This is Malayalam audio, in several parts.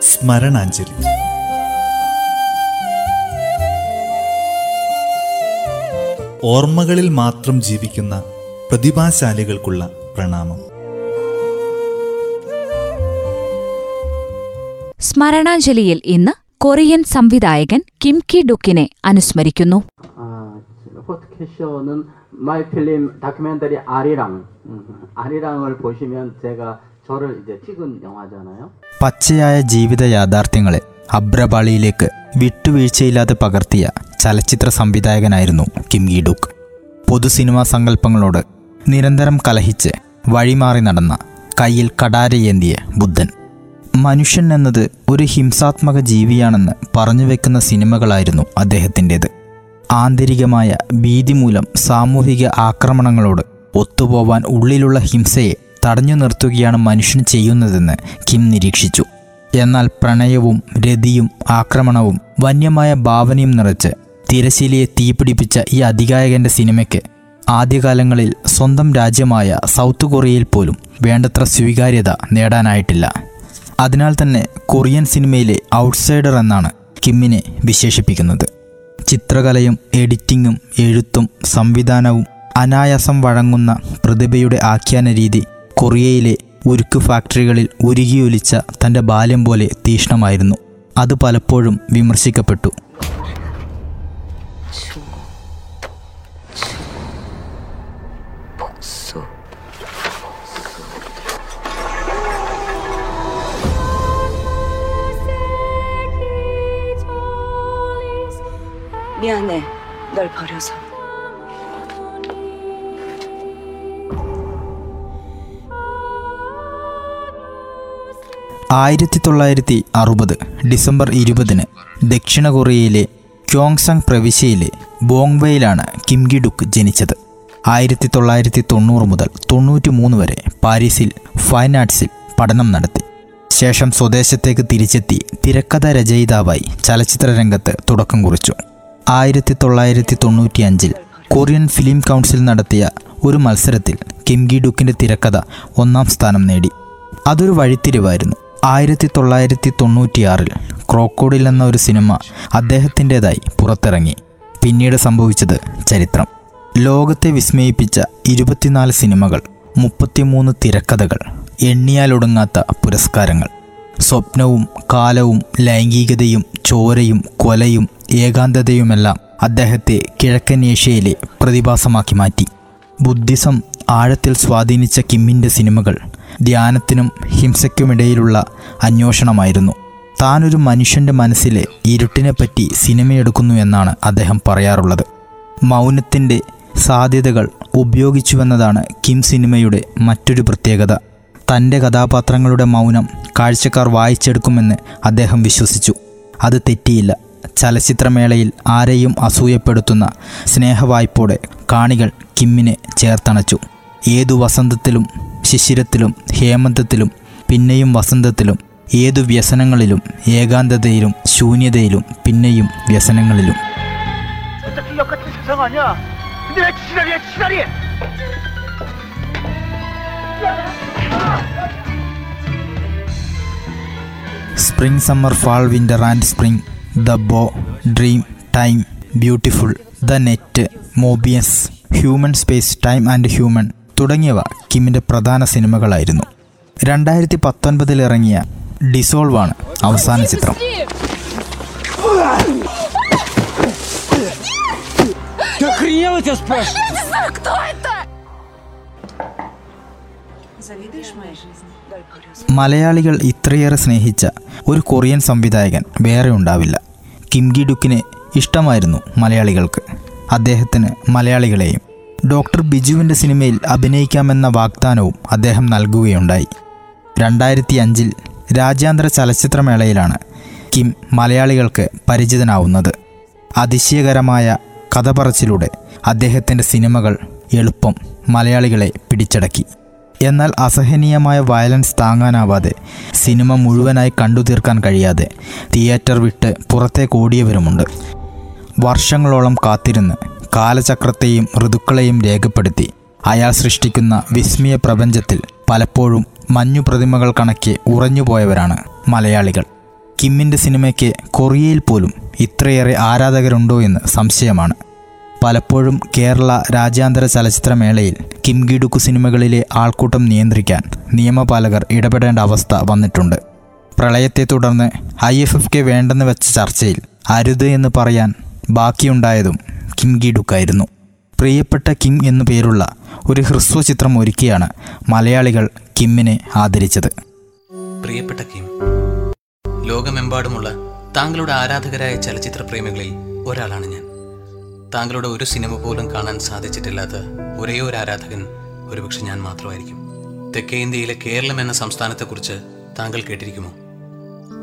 സ്മരണാഞ്ജലി. ഓർമ്മകളിൽ മാത്രം ജീവിക്കുന്ന പ്രതിഭാശാലികൾക്കുള്ള പ്രണാമം. സ്മരണാഞ്ജലിയിൽ ഇന്ന് കൊറിയൻ സംവിധായകൻ കിം കി ഡുക്കിനെ അനുസ്മരിക്കുന്നു. പച്ചയായ ജീവിത യാഥാർത്ഥ്യങ്ങളെ അബ്രപാളിയിലേക്ക് വിട്ടുവീഴ്ചയില്ലാതെ പകർത്തിയ ചലച്ചിത്ര സംവിധായകനായിരുന്നു കിം ഗീഡൂക്ക് പൊതു സിനിമാ സങ്കല്പങ്ങളോട് നിരന്തരം കലഹിച്ച് വഴിമാറി നടന്ന കയ്യിൽ കടാരയേന്തിയ ബുദ്ധൻ. മനുഷ്യൻ എന്നത് ഒരു ഹിംസാത്മക ജീവിയാണെന്ന് പറഞ്ഞു വെക്കുന്ന സിനിമകളായിരുന്നു അദ്ദേഹത്തിന്റേത്. ആന്തരികമായ ഭീതി മൂലം സാമൂഹിക ആക്രമണങ്ങളോട് ഒത്തുപോവാൻ ഉള്ളിലുള്ള ഹിംസയെ തടഞ്ഞു നിർത്തുകയാണ് മനുഷ്യൻ ചെയ്യുന്നതെന്ന് കിം നിരീക്ഷിച്ചു. എന്നാൽ പ്രണയവും രതിയും ആക്രമണവും വന്യമായ ഭാവനയും നിറച്ച് തിരശീലയെ തീപിടിപ്പിച്ച ഈ അധികായകന്റെ സിനിമയ്ക്ക് ആദ്യകാലങ്ങളിൽ സ്വന്തം രാജ്യമായ സൗത്ത് കൊറിയയിൽ പോലും വേണ്ടത്ര സ്വീകാര്യത നേടാനായിട്ടില്ല. അതിനാൽ തന്നെ കൊറിയൻ സിനിമയിലെ ഔട്ട്സൈഡർ എന്നാണ് കിമ്മിനെ വിശേഷിപ്പിക്കുന്നത്. ചിത്രകലയും എഡിറ്റിങ്ങും എഴുത്തും സംവിധാനവും അനായാസം വഴങ്ങുന്ന പ്രതിഭയുടെ ആഖ്യാന രീതി കൊറിയയിലെ ഉരുക്ക് ഫാക്ടറികളിൽ ഉരുകിയൊലിച്ച തൻ്റെ ബാല്യം പോലെ തീഷ്ണമായിരുന്നു അത് പലപ്പോഴും വിമർശിക്കപ്പെട്ടു 미안해, 널 버려서. ആയിരത്തി തൊള്ളായിരത്തി അറുപത് ഡിസംബർ ഇരുപതിന് ദക്ഷിണ കൊറിയയിലെ ക്യോങ്സങ് പ്രവിശ്യയിലെ ബോങ്വയിലാണ് കിംഗി ഡുക്ക് ജനിച്ചത്. ആയിരത്തി തൊള്ളായിരത്തി തൊണ്ണൂറ് മുതൽ തൊണ്ണൂറ്റി മൂന്ന് വരെ പാരീസിൽ ഫൈൻ ആർട്സിൽ പഠനം നടത്തി. ശേഷം സ്വദേശത്തേക്ക് തിരിച്ചെത്തി തിരക്കഥ രചയിതാവായി ചലച്ചിത്ര രംഗത്ത് തുടക്കം കുറിച്ചു. ആയിരത്തി തൊള്ളായിരത്തി തൊണ്ണൂറ്റി അഞ്ചിൽ കൊറിയൻ ഫിലിം കൗൺസിൽ നടത്തിയ ഒരു മത്സരത്തിൽ കിംഗി ഡുക്കിന്റെ തിരക്കഥ ഒന്നാം സ്ഥാനം നേടി. അതൊരു വഴിത്തിരിവായിരുന്നു. ആയിരത്തി തൊള്ളായിരത്തി തൊണ്ണൂറ്റിയാറിൽ ക്രോക്കോഡിൽ എന്ന ഒരു സിനിമ അദ്ദേഹത്തിന്റെതായി പുറത്തിറങ്ങി. പിന്നീട് സംഭവിച്ചത് ചരിത്രം. ലോകത്തെ വിസ്മയിപ്പിച്ച ഇരുപത്തിനാല് സിനിമകൾ മുപ്പത്തിമൂന്ന് തിരക്കഥകൾ എണ്ണിയാലൊടുങ്ങാത്ത പുരസ്കാരങ്ങൾ. സ്വപ്നവും കാലവും ലൈംഗികതയും ചോരയും കൊലയും ഏകാന്തതയുമെല്ലാം അദ്ദേഹത്തെ കിഴക്കൻ ഏഷ്യയിലെ പ്രതിഭാസമാക്കി മാറ്റി. ബുദ്ധിസം ആഴത്തിൽ സ്വാധീനിച്ച കിമ്മിന്റെ സിനിമകൾ ധ്യാനത്തിനും ഹിംസയ്ക്കുമിടയിലുള്ള അന്വേഷണമായിരുന്നു. താനൊരു മനുഷ്യന്റെ മനസ്സിലെ ഇരുട്ടിനെപ്പറ്റി സിനിമയെടുക്കുന്നു എന്നാണ് അദ്ദേഹം പറയാറുള്ളത്. മൗനത്തിന്റെ സാധ്യതകൾ ഉപയോഗിച്ചുവെന്നതാണ് കിം സിനിമയുടെ മറ്റൊരു പ്രത്യേകത. തന്റെ കഥാപാത്രങ്ങളുടെ മൗനം കാഴ്ചക്കാർ വായിച്ചെടുക്കുമെന്ന് അദ്ദേഹം വിശ്വസിച്ചു. അത് തെറ്റിയില്ല. ചലച്ചിത്രമേളയിൽ ആരെയും അസൂയപ്പെടുത്തുന്ന സ്നേഹവായ്പോടെ കാണികൾ കിമ്മിനെ ചേർത്തണച്ചു. ഏതു വസന്തത്തിലും ശിശിരത്തിലും ഹേമന്തത്തിലും പിന്നെയും വസന്തത്തിലും ഏതു വ്യസനങ്ങളിലും ഏകാന്തതയിലും ശൂന്യതയിലും പിന്നെയും വ്യസനങ്ങളിലും. Spring summer fall winter and spring the bow dream time beautiful the net Moebius human space time and human തുടങ്ങിയവ കിമ്മിന്റെ പ്രധാന സിനിമകളായിരുന്നു. രണ്ടായിരത്തി പത്തൊൻപതിൽ ഇറങ്ങിയ ഡിസോൾവാണ് അവസാന ചിത്രം. മലയാളികൾ ഇത്രയേറെ സ്നേഹിച്ച ഒരു കൊറിയൻ സംവിധായകൻ വേറെ ഉണ്ടാവില്ല. കിംഗി ഡുക്കിനെ ഇഷ്ടമായിരുന്നു മലയാളികൾക്ക്. അദ്ദേഹത്തിന് മലയാളികളെയും ഡോക്ടർ ബിജുവിന്റെ സിനിമയിൽ അഭിനയിക്കാമെന്ന വാഗ്ദാനവും അദ്ദേഹം നൽകുകയുണ്ടായി. രണ്ടായിരത്തി അഞ്ചിൽ രാജ്യാന്തര ചലച്ചിത്രമേളയിലാണ് കിം മലയാളികൾക്ക് പരിചിതനാവുന്നത്. അതിശയകരമായ കഥ പറച്ചിലൂടെ അദ്ദേഹത്തിന്റെ സിനിമകൾ എളുപ്പം മലയാളികളെ പിടിച്ചടക്കി. എന്നാൽ അസഹനീയമായ വയലൻസ് താങ്ങാനാവാതെ സിനിമ മുഴുവനായി കണ്ടു തീർക്കാൻ കഴിയാതെ തിയേറ്റർ വിട്ട് പുറത്തേക്ക് ഓടിയവരുമുണ്ട്. വർഷങ്ങളോളം കാത്തിരുന്ന് കാലചക്രത്തെയും ഋതുക്കളെയും രേഖപ്പെടുത്തി. അയാൾ സൃഷ്ടിക്കുന്ന വിസ്മയ പ്രപഞ്ചത്തിൽ പലപ്പോഴും മഞ്ഞു പ്രതിമകൾ കണക്കെ ഉറഞ്ഞുപോയവരാണ് മലയാളികൾ. കിമ്മിന്റെ സിനിമയ്ക്ക് കൊറിയയിൽ പോലും ഇത്രയേറെ ആരാധകരുണ്ടോ എന്ന് സംശയമാണ്. പലപ്പോഴും കേരള രാജ്യാന്തര ചലച്ചിത്രമേളയിൽ കിംഗിഡുക്കു സിനിമകളിലെ ആൾക്കൂട്ടം നിയന്ത്രിക്കാൻ നിയമപാലകർ ഇടപെടേണ്ട അവസ്ഥ വന്നിട്ടുണ്ട്. പ്രളയത്തെ തുടർന്ന് ഐ എഫ് എഫ് കെ വേണ്ടെന്ന് വെച്ച ചർച്ചയിൽ അരുത് എന്ന് പറയാൻ ബാക്കിയുണ്ടായതും കിം ഗിഡുക്കായിരുന്നു പ്രിയപ്പെട്ട കിം എന്നു പേരുള്ള ഒരു ഹ്രസ്വ ചിത്രം ഒരുക്കിയാണ് മലയാളികൾ കിമ്മിനെ ആദരിച്ചത്. പ്രിയപ്പെട്ട കിം ലോകമെമ്പാടുമുള്ള താങ്കളുടെ ആരാധകരായ ചലച്ചിത്ര പ്രേമികളിൽ ഒരാളാണ് ഞാൻ. താങ്കളുടെ ഒരു സിനിമ പോലും കാണാൻ സാധിച്ചിട്ടില്ലാത്ത ഒരേ ഒരു ആരാധകൻ ഒരുപക്ഷെ ഞാൻ മാത്രമായിരിക്കും. തെക്കേ ഇന്ത്യയിലെ കേരളം എന്ന സംസ്ഥാനത്തെക്കുറിച്ച് താങ്കൾ കേട്ടിരിക്കുമോ?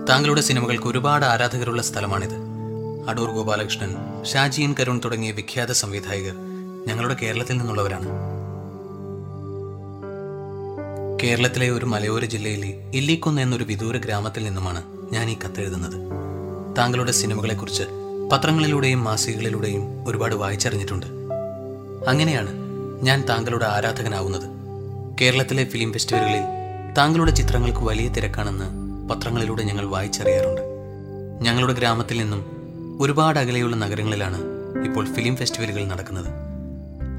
താങ്കളുടെ സിനിമകൾക്ക് ഒരുപാട് ആരാധകരുള്ള സ്ഥലമാണിത്. അടൂർ ഗോപാലകൃഷ്ണൻ ഷാജിയൻ കരുൺ തുടങ്ങിയ വിഖ്യാത സംവിധായകർ ഞങ്ങളുടെ കേരളത്തിൽ നിന്നുള്ളവരാണ്. കേരളത്തിലെ ഒരു മലയോര ജില്ലയിലെ ഇല്ലിക്കുന്ന് എന്നൊരു വിദൂര ഗ്രാമത്തിൽ നിന്നുമാണ് ഞാൻ ഈ കത്തെഴുതുന്നത് താങ്കളുടെ സിനിമകളെക്കുറിച്ച് പത്രങ്ങളിലൂടെയും മാസികകളിലൂടെയും ഒരുപാട് വായിച്ചറിഞ്ഞിട്ടുണ്ട്. അങ്ങനെയാണ് ഞാൻ താങ്കളുടെ ആരാധകനാവുന്നത്. കേരളത്തിലെ ഫിലിം ഫെസ്റ്റിവലുകളിൽ താങ്കളുടെ ചിത്രങ്ങൾക്ക് വലിയ തിരക്കാണെന്ന് പത്രങ്ങളിലൂടെ ഞങ്ങൾ വായിച്ചറിയാറുണ്ട്. ഞങ്ങളുടെ ഗ്രാമത്തിൽ നിന്നും ഒരുപാട് അകലെയുള്ള നഗരങ്ങളിലാണ് ഇപ്പോൾ ഫിലിം ഫെസ്റ്റിവലുകൾ നടക്കുന്നത്.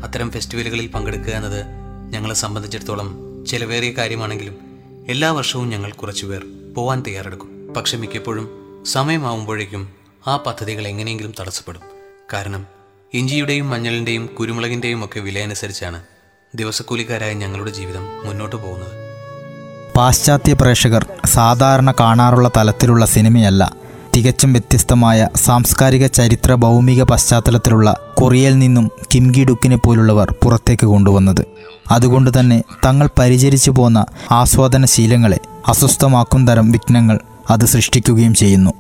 അത്തരം ഫെസ്റ്റിവലുകളിൽ പങ്കെടുക്കുക എന്നത് ഞങ്ങളെ സംബന്ധിച്ചിടത്തോളം ചിലവേറിയ കാര്യമാണെങ്കിലും എല്ലാ വർഷവും ഞങ്ങൾ കുറച്ചുപേർ പോവാൻ തയ്യാറെടുക്കും. പക്ഷെ മിക്കപ്പോഴും സമയമാവുമ്പോഴേക്കും ആ പദ്ധതികൾ എങ്ങനെയെങ്കിലും തടസ്സപ്പെടും. കാരണം ഇഞ്ചിയുടെയും മഞ്ഞളിന്റെയും കുരുമുളകിന്റെയും ഒക്കെ വിലയനുസരിച്ചാണ് ദിവസക്കൂലിക്കാരായ ഞങ്ങളുടെ ജീവിതം മുന്നോട്ട് പോകുന്നത്. പാശ്ചാത്യ പ്രേക്ഷകർ സാധാരണ കാണാറുള്ള തലത്തിലുള്ള സിനിമയല്ല തികച്ചും വ്യത്യസ്തമായ സാംസ്കാരിക ചരിത്ര ഭൗമിക പശ്ചാത്തലത്തിലുള്ള കൊറിയയിൽ നിന്നും കിംഗി ഡുക്കിനെ പോലുള്ളവർ പുറത്തേക്ക് കൊണ്ടുവന്നത്. അതുകൊണ്ട് തന്നെ തങ്ങൾ പരിചരിച്ചു പോന്ന ആസ്വാദനശീലങ്ങളെ അസ്വസ്ഥമാക്കും തരം വിഘ്നങ്ങൾ അത് സൃഷ്ടിക്കുകയും ചെയ്യുന്നു.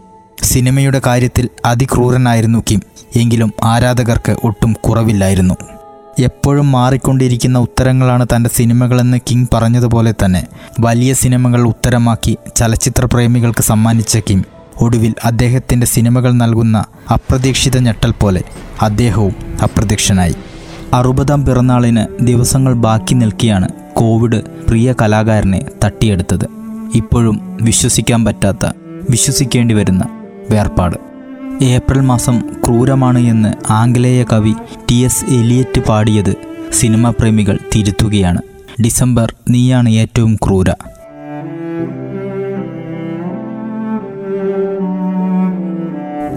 സിനിമയുടെ കാര്യത്തിൽ അതിക്രൂരനായിരുന്നു കിം എങ്കിലും ആരാധകർക്ക് ഒട്ടും കുറവില്ലായിരുന്നു. എപ്പോഴും മാറിക്കൊണ്ടിരിക്കുന്ന ഉത്തരങ്ങളാണ് തന്റെ സിനിമകളെന്ന് കിങ് പറഞ്ഞതുപോലെ തന്നെ വലിയ സിനിമകൾ ഉത്തരമാക്കി ചലച്ചിത്ര പ്രേമികൾക്ക് സമ്മാനിച്ച കിം. ഒടുവിൽ അദ്ദേഹത്തിന്റെ സിനിമകൾ നൽകുന്ന അപ്രതീക്ഷിത ഞെട്ടൽ പോലെ അദ്ദേഹവും അപ്രത്യക്ഷനായി അറുപതാം പിറന്നാളിന് ദിവസങ്ങൾ ബാക്കി നിൽക്കിയാണ് കോവിഡ് പ്രിയ കലാകാരനെ തട്ടിയെടുത്തത്. ഇപ്പോഴും വിശ്വസിക്കാൻ പറ്റാത്ത വിശ്വസിക്കേണ്ടി വരുന്ന വേർപാട്. ഏപ്രിൽ മാസം ക്രൂരമാണ് എന്ന് ആംഗലേയ കവി ടി എസ് എലിയറ്റ് പാടിയത് സിനിമാ പ്രേമികൾ തിരുത്തുകയാണ്. ഡിസംബർ നീയാണ് ഏറ്റവും ക്രൂര.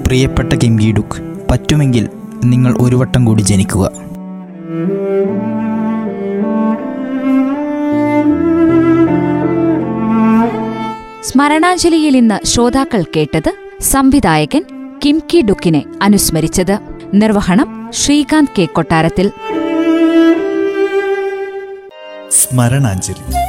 പ്രിയപ്പെട്ട കിം ഗീഡുക്ക് പറ്റുമെങ്കിൽ നിങ്ങൾ ഒരു വട്ടം കൂടി ജനിക്കുക. സ്മരണാഞ്ജലിയിൽ ഇന്ന് ശ്രോതാക്കൾ കേട്ടത് സംവിധായകൻ കിംകി ഡുക്കിനെ അനുസ്മരിച്ചത്. നിർവഹണം ശ്രീകാന്ത് കെ കൊട്ടാരത്തിൽ. സ്മരണാഞ്ജലി.